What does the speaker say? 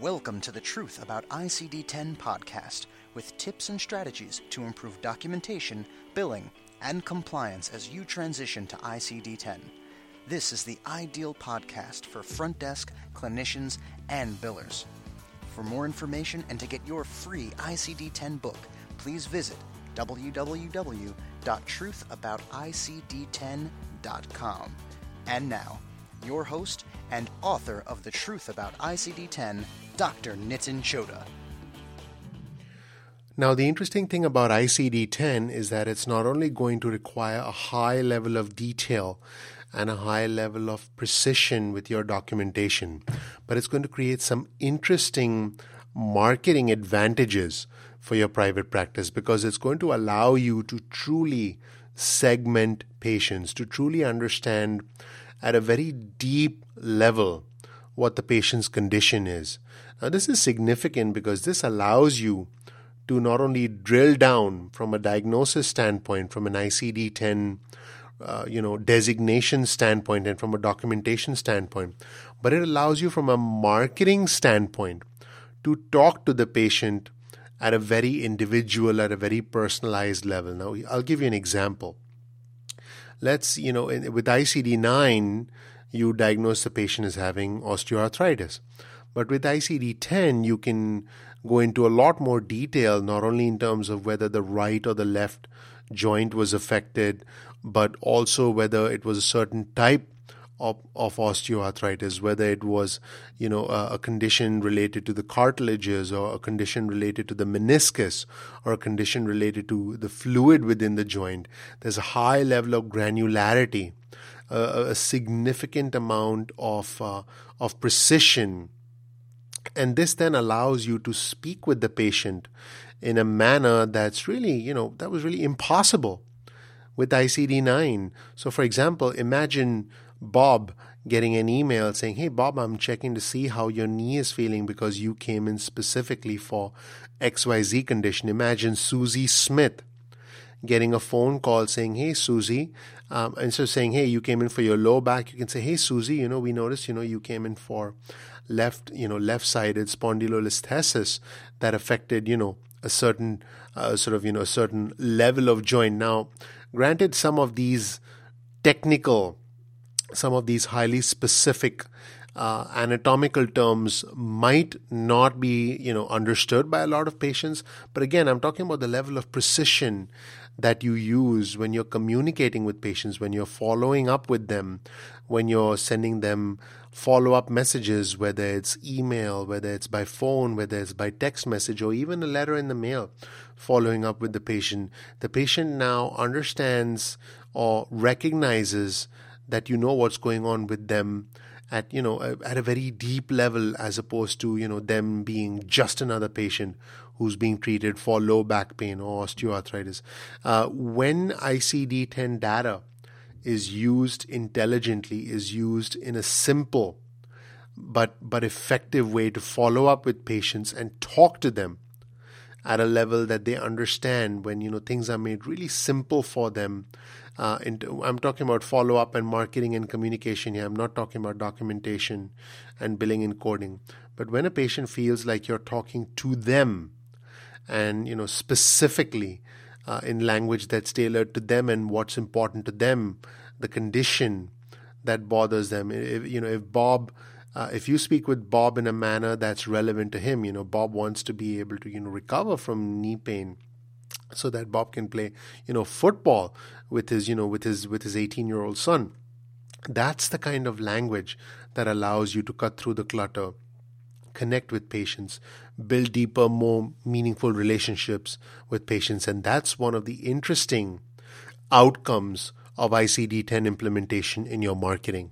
Welcome to the Truth About ICD 10 podcast with tips and strategies to improve documentation, billing, and compliance as you transition to ICD 10. This is the ideal podcast for front desk, clinicians, and billers. For more information and to get your free ICD 10 book, please visit www.truthabouticd10.com. And now, your host and author of The Truth About ICD 10, Dr. Nitin Chhoda. Now, the interesting thing about ICD 10 is that it's not only going to require a high level of detail and a high level of precision with your documentation, but it's going to create some interesting marketing advantages for your private practice because it's going to allow you to truly segment patients, to truly understand at a very deep level what the patient's condition is. Now, this is significant because this allows you to not only drill down from a diagnosis standpoint, from an ICD 10 uh, you know designation standpoint and from a documentation standpoint but it allows you from a marketing standpoint to talk to the patient at a very individual at a very personalized level now i'll give you an example let's you know with icd-9 you diagnose the patient as having osteoarthritis. But with icd-10 you can go into a lot more detail not only in terms of whether the right or the left joint was affected but also whether it was a certain type of, of osteoarthritis, whether it was, you know, a, a, condition related to the cartilages or a condition related to the meniscus or a condition related to the fluid within the joint. There's a high level of granularity, a significant amount of uh, of precision, and this then allows you to speak with the patient in a manner that's really, you know, that was really impossible with ICD 9. So, for example, imagine Bob getting an email saying, Hey, Bob, I'm checking to see how your knee is feeling because you came in specifically for XYZ condition. Imagine Susie Smith getting a phone call saying, Hey, Susie, um, instead of saying, Hey, you came in for your low back, you can say, Hey, Susie, you know, we noticed, you know, you came in for left, you know, left sided spondylolisthesis that affected, you know, a certain uh, sort of, you know, a certain level of joint. Now, Granted, some of these technical, some of these highly specific uh, anatomical terms might not be you know understood by a lot of patients. But again i'm talking about the level of precision that you use when you're communicating with patients when you're following up with them when you're sending them follow up messages whether it's email whether it's by phone whether it's by text message or even a letter in the mail following up with the patient. The patient now understands or recognizes that you know what's going on with them at you know at a very deep level as opposed to you know them being just another patient who's being treated for low back pain or osteoarthritis. Uh, when icd-10 data is used intelligently is used in a simple but but effective way to follow up with patients and talk to them at a level that they understand when you know things are made really simple for them uh, I'm talking about follow up and marketing and communication here. I'm not talking about documentation and billing and coding. But when a patient feels like you're talking to them and, you know, specifically uh, in language that's tailored to them and what's important to them, the condition that bothers them. If, you know, if Bob, uh, if you speak with Bob in a manner that's relevant to him, you know, Bob wants to be able to, you know, recover from knee pain so that Bob can play, you know, football with his, you know, with his with his 18 year old son. That's the kind of language that allows you to cut through the clutter, connect with patients, build deeper, more meaningful relationships with patients, and that's one of the interesting outcomes of ICD 10 implementation in your marketing.